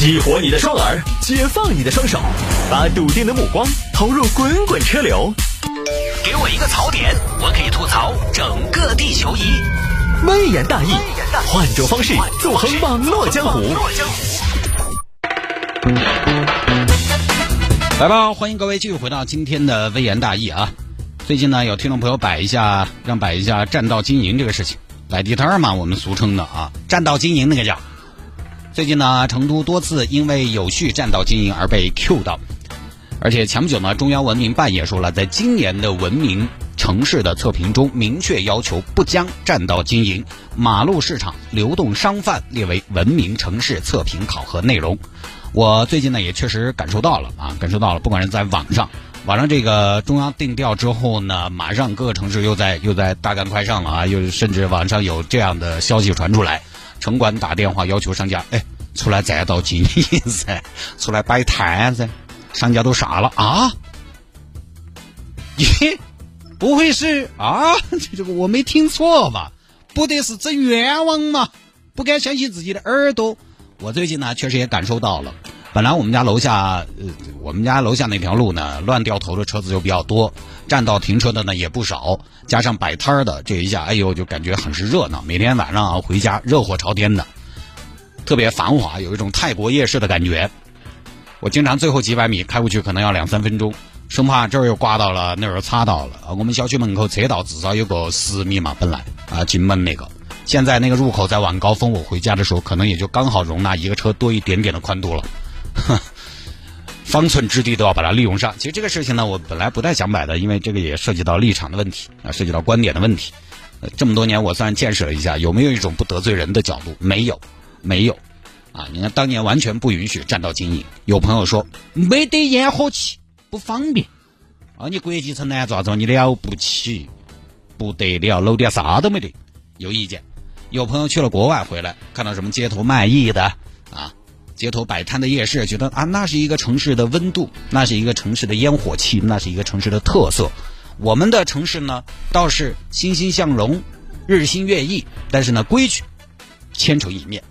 激活你的双耳，解放你的双手，把笃定的目光投入滚滚车流。给我一个槽点，我可以吐槽整个地球仪。微言大义，换种方式纵横网络江湖。来吧，欢迎各位继续回到今天的微言大义啊！最近呢，有听众朋友摆一下，让摆一下占道经营这个事情，摆地摊儿嘛，我们俗称的啊，占道经营那个叫。最近呢，成都多次因为有序占道经营而被 Q 到，而且前不久呢，中央文明办也说了，在今年的文明城市的测评中，明确要求不将占道经营、马路市场、流动商贩列为文明城市测评考核内容。我最近呢也确实感受到了啊，感受到了，不管是在网上，网上这个中央定调之后呢，马上各个城市又在又在大干快上了啊，又甚至网上有这样的消息传出来，城管打电话要求商家，哎，出来占道经营噻，出来摆摊噻，商家都傻了啊，咦，不会是啊？这个我没听错吧？不得是真冤枉吗？不敢相信自己的耳朵。我最近呢，确实也感受到了。本来我们家楼下，呃，我们家楼下那条路呢，乱掉头的车子就比较多，占道停车的呢也不少，加上摆摊儿的，这一下，哎呦，就感觉很是热闹。每天晚上啊回家，热火朝天的，特别繁华，有一种泰国夜市的感觉。我经常最后几百米开过去，可能要两三分钟，生怕这儿又刮到了，那儿又擦到了。我们小区门口车道至少有个十米嘛，本来啊进门那个。现在那个入口在晚高峰，我回家的时候可能也就刚好容纳一个车多一点点的宽度了，方寸之地都要把它利用上。其实这个事情呢，我本来不太想摆的，因为这个也涉及到立场的问题啊，涉及到观点的问题。这么多年我算见识了一下，有没有一种不得罪人的角度？没有，没有。啊，你看当年完全不允许占道经营，有朋友说没得烟火气，不方便。啊，你国际城南咋子？你了不起，不得了，楼底下啥都没得，有意见。有朋友去了国外回来，看到什么街头卖艺的啊，街头摆摊的夜市，觉得啊，那是一个城市的温度，那是一个城市的烟火气，那是一个城市的特色。我们的城市呢，倒是欣欣向荣，日新月异，但是呢，规矩千丑一面，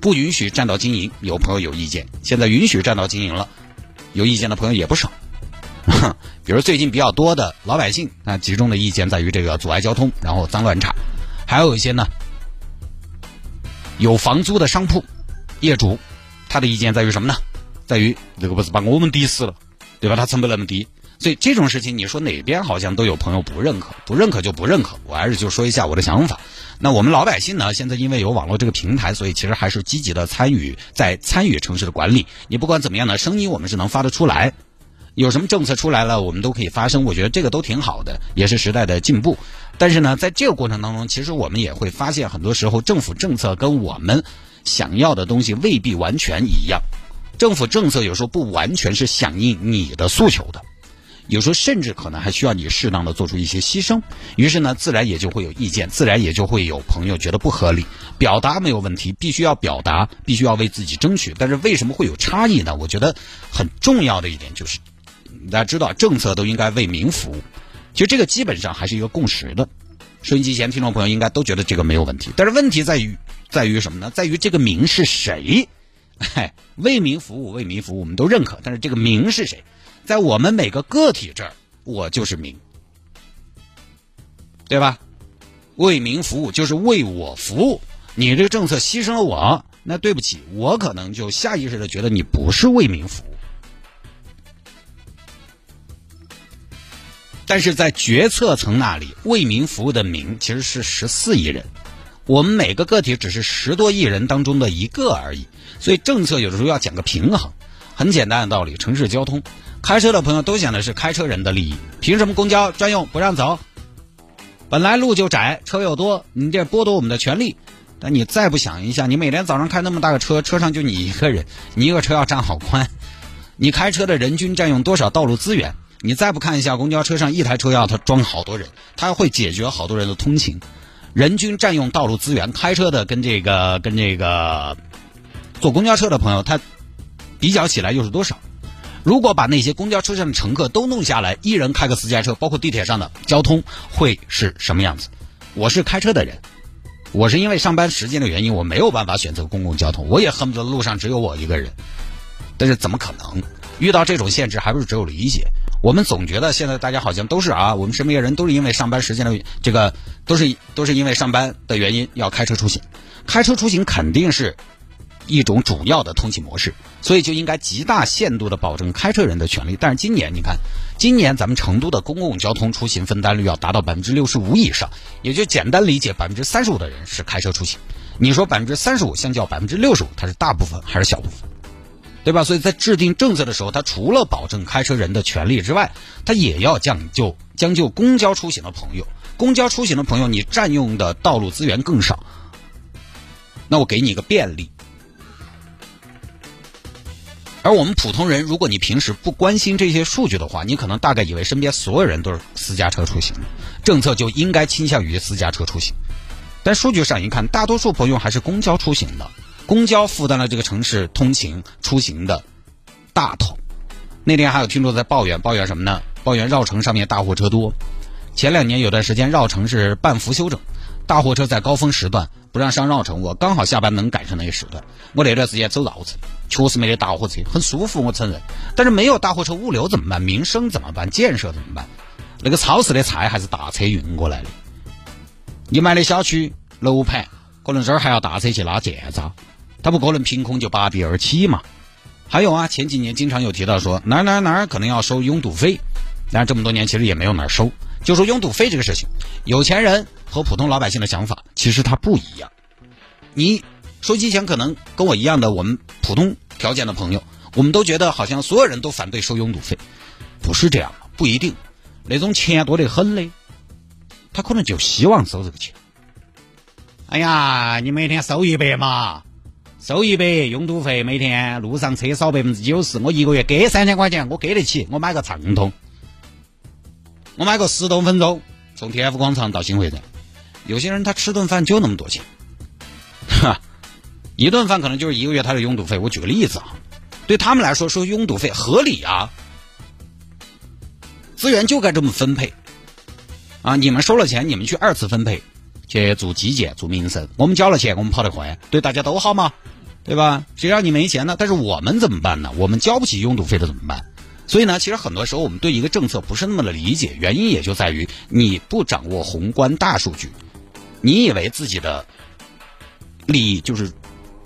不允许占道经营。有朋友有意见，现在允许占道经营了，有意见的朋友也不少。比如最近比较多的老百姓那，集中的意见在于这个阻碍交通，然后脏乱差，还有一些呢。有房租的商铺业主，他的意见在于什么呢？在于这个不是把我们抵死了，对吧？他成本那么低，所以这种事情你说哪边好像都有朋友不认可，不认可就不认可。我还是就说一下我的想法。那我们老百姓呢，现在因为有网络这个平台，所以其实还是积极的参与，在参与城市的管理。你不管怎么样呢，声音我们是能发得出来。有什么政策出来了，我们都可以发声。我觉得这个都挺好的，也是时代的进步。但是呢，在这个过程当中，其实我们也会发现，很多时候政府政策跟我们想要的东西未必完全一样。政府政策有时候不完全是响应你的诉求的，有时候甚至可能还需要你适当的做出一些牺牲。于是呢，自然也就会有意见，自然也就会有朋友觉得不合理。表达没有问题，必须要表达，必须要为自己争取。但是为什么会有差异呢？我觉得很重要的一点就是。大家知道，政策都应该为民服务，其实这个基本上还是一个共识的。收音机前听众朋友应该都觉得这个没有问题，但是问题在于，在于什么呢？在于这个民是谁？哎，为民服务，为民服务，我们都认可。但是这个民是谁？在我们每个个体这儿，我就是民，对吧？为民服务就是为我服务。你这个政策牺牲了我，那对不起，我可能就下意识的觉得你不是为民服务。但是在决策层那里，为民服务的民其实是十四亿人，我们每个个体只是十多亿人当中的一个而已，所以政策有的时候要讲个平衡。很简单的道理，城市交通，开车的朋友都想的是开车人的利益，凭什么公交专用不让走？本来路就窄，车又多，你这剥夺我们的权利。但你再不想一下，你每天早上开那么大个车，车上就你一个人，你一个车要占好宽，你开车的人均占用多少道路资源？你再不看一下公交车上一台车要它装好多人，它会解决好多人的通勤，人均占用道路资源，开车的跟这个跟这个坐公交车的朋友，他比较起来又是多少？如果把那些公交车上的乘客都弄下来，一人开个私家车，包括地铁上的交通会是什么样子？我是开车的人，我是因为上班时间的原因，我没有办法选择公共交通，我也恨不得路上只有我一个人。但是怎么可能？遇到这种限制，还不是只有理解？我们总觉得现在大家好像都是啊，我们身边的人都是因为上班时间的这个，都是都是因为上班的原因要开车出行。开车出行肯定是一种主要的通勤模式，所以就应该极大限度的保证开车人的权利。但是今年你看，今年咱们成都的公共交通出行分担率要达到百分之六十五以上，也就简单理解，百分之三十五的人是开车出行。你说百分之三十五相较百分之六十五，它是大部分还是小部分？对吧？所以在制定政策的时候，他除了保证开车人的权利之外，他也要讲究将就公交出行的朋友。公交出行的朋友，你占用的道路资源更少，那我给你一个便利。而我们普通人，如果你平时不关心这些数据的话，你可能大概以为身边所有人都是私家车出行，政策就应该倾向于私家车出行。但数据上一看，大多数朋友还是公交出行的。公交负担了这个城市通勤出行的大头。那天还有听众在抱怨，抱怨什么呢？抱怨绕城上面大货车多。前两年有段时间绕城是半幅休整，大货车在高峰时段不让上绕城，我刚好下班能赶上那个时段。我那段时间走绕城，确实没得大货车，很舒服，我承认。但是没有大货车，物流怎么办？民生怎么办？建设怎么办？那个超市的菜还是大车运过来的。你买的小区楼盘，可能这儿还要大车去拉建渣。他不可能凭空就拔地而起嘛？还有啊，前几年经常有提到说哪儿哪儿哪儿可能要收拥堵费，但是这么多年其实也没有哪儿收。就说拥堵费这个事情，有钱人和普通老百姓的想法其实它不一样。你收机前可能跟我一样的，我们普通条件的朋友，我们都觉得好像所有人都反对收拥堵费，不是这样，不一定。那种钱多得很嘞，他可能就希望收这个钱。哎呀，你每天收一百嘛。收一百拥堵费，每天路上车少百分之九十，我一个月给三千块钱，我给得起。我买个畅通，我买个十多分钟从天府广场到新会站。有些人他吃顿饭就那么多钱，哈，一顿饭可能就是一个月他的拥堵费。我举个例子啊，对他们来说收拥堵费合理啊，资源就该这么分配啊。你们收了钱，你们去二次分配去做基建、做民生，我们交了钱，我们跑得快，对大家都好吗？对吧？谁让你没钱呢？但是我们怎么办呢？我们交不起拥堵费的怎么办？所以呢，其实很多时候我们对一个政策不是那么的理解，原因也就在于你不掌握宏观大数据，你以为自己的利益就是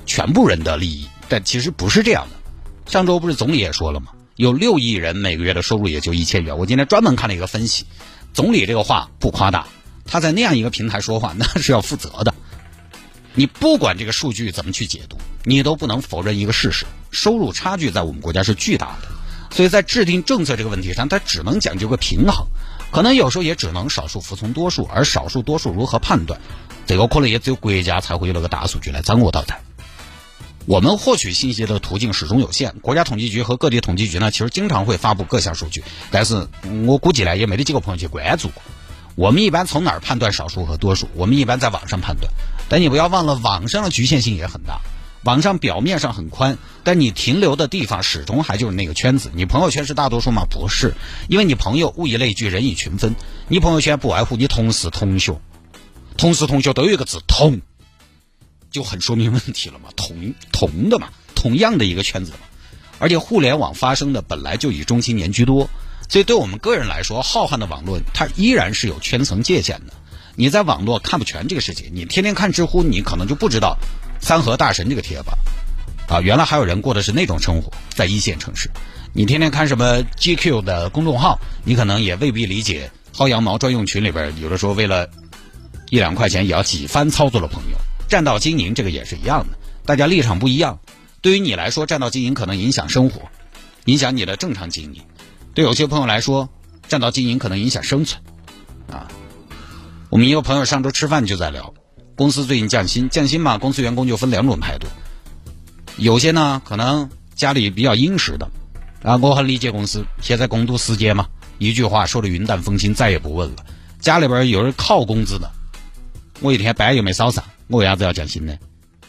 全部人的利益，但其实不是这样的。上周不是总理也说了吗？有六亿人每个月的收入也就一千元。我今天专门看了一个分析，总理这个话不夸大，他在那样一个平台说话，那是要负责的。你不管这个数据怎么去解读，你都不能否认一个事实：收入差距在我们国家是巨大的。所以在制定政策这个问题上，它只能讲究个平衡，可能有时候也只能少数服从多数。而少数多数如何判断，这个可能也只有国家才会有那个大数据来掌握到的。我们获取信息的途径始终有限，国家统计局和各地统计局呢，其实经常会发布各项数据，但是我估计呢，也没得几个朋友去关注过。我们一般从哪儿判断少数和多数？我们一般在网上判断，但你不要忘了，网上的局限性也很大。网上表面上很宽，但你停留的地方始终还就是那个圈子。你朋友圈是大多数吗？不是，因为你朋友物以类聚，人以群分。你朋友圈不外乎你同事、同学，同事、同学都有一个字“同”，就很说明问题了嘛。同同的嘛，同样的一个圈子嘛。而且互联网发生的本来就以中青年居多。所以，对我们个人来说，浩瀚的网络它依然是有圈层界限的。你在网络看不全这个世界，你天天看知乎，你可能就不知道“三和大神”这个贴吧啊，原来还有人过的是那种生活，在一线城市。你天天看什么 GQ 的公众号，你可能也未必理解薅羊毛专用群里边有的时候为了一两块钱也要几番操作的朋友。占道经营这个也是一样的，大家立场不一样。对于你来说，占道经营可能影响生活，影响你的正常经营。对有些朋友来说，占道经营可能影响生存，啊，我们一个朋友上周吃饭就在聊，公司最近降薪，降薪嘛，公司员工就分两种态度，有些呢可能家里比较殷实的，啊，我很理解公司，现在工读时间嘛，一句话说的云淡风轻，再也不问了。家里边有人靠工资的，我一天班又没少上，我为啥子要降薪呢？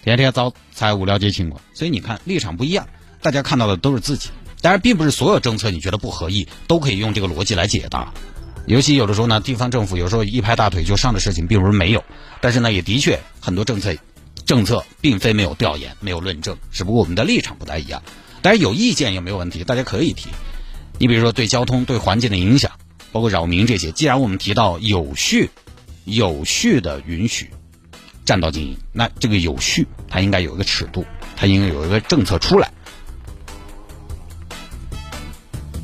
天天找财务了解情况，所以你看立场不一样，大家看到的都是自己。当然，并不是所有政策你觉得不合意都可以用这个逻辑来解答，尤其有的时候呢，地方政府有时候一拍大腿就上的事情，并不是没有，但是呢，也的确很多政策政策并非没有调研、没有论证，只不过我们的立场不太一样。但是有意见也没有问题，大家可以提。你比如说对交通、对环境的影响，包括扰民这些，既然我们提到有序、有序的允许占道经营，那这个有序它应该有一个尺度，它应该有一个政策出来。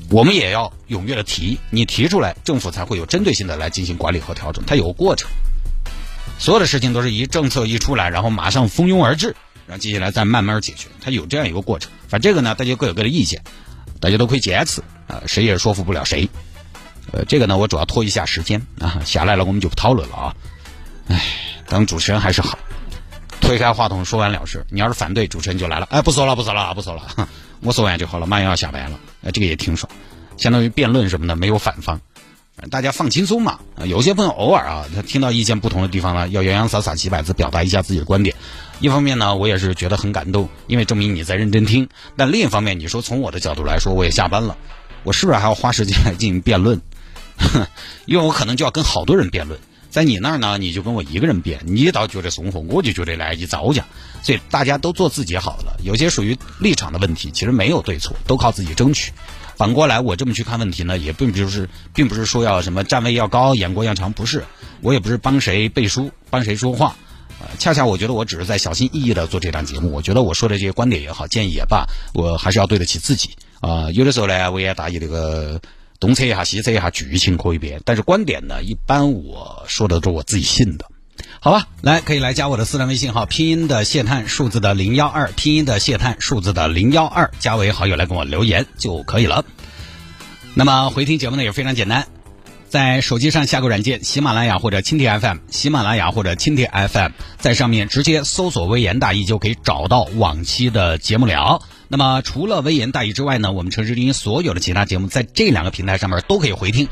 我们也要踊跃的提，你提出来，政府才会有针对性的来进行管理和调整，它有个过程。所有的事情都是一政策一出来，然后马上蜂拥而至，然后接下来再慢慢解决，它有这样一个过程。反正这个呢，大家各有各的意见，大家都可以坚持啊，谁也说服不了谁。呃，这个呢，我主要拖一下时间啊，下来了我们就不讨论了啊。唉，当主持人还是好，推开话筒说完了事。你要是反对，主持人就来了，哎，不说了，不说了，不说了。我说完就好了，马上要下班了，呃，这个也挺爽，相当于辩论什么的没有反方，大家放轻松嘛。有些朋友偶尔啊，他听到意见不同的地方呢，要洋洋洒洒几百字表达一下自己的观点。一方面呢，我也是觉得很感动，因为证明你在认真听。但另一方面，你说从我的角度来说，我也下班了，我是不是还要花时间来进行辩论？因为我可能就要跟好多人辩论。在你那儿呢，你就跟我一个人辩，你倒觉得松活，我就觉得来一糟践。所以大家都做自己好了。有些属于立场的问题，其实没有对错，都靠自己争取。反过来，我这么去看问题呢，也并不是，并不是说要什么站位要高，眼光要长，不是。我也不是帮谁背书，帮谁说话。呃，恰恰我觉得我只是在小心翼翼的做这档节目。我觉得我说的这些观点也好，建议也罢，我还是要对得起自己啊。有的时候呢，我也大意这个。东测一下西测一下，剧情可以变，但是观点呢，一般我说的都是我自己信的。好吧，来可以来加我的私人微信号，拼音的谢探，数字的零幺二，拼音的谢探，数字的零幺二，加为好友来跟我留言就可以了。那么回听节目呢也非常简单，在手机上下个软件，喜马拉雅或者蜻蜓 FM，喜马拉雅或者蜻蜓 FM，在上面直接搜索“微言大义”就可以找到往期的节目了。那么除了微言大义之外呢，我们城市之音所有的其他节目，在这两个平台上面都可以回听。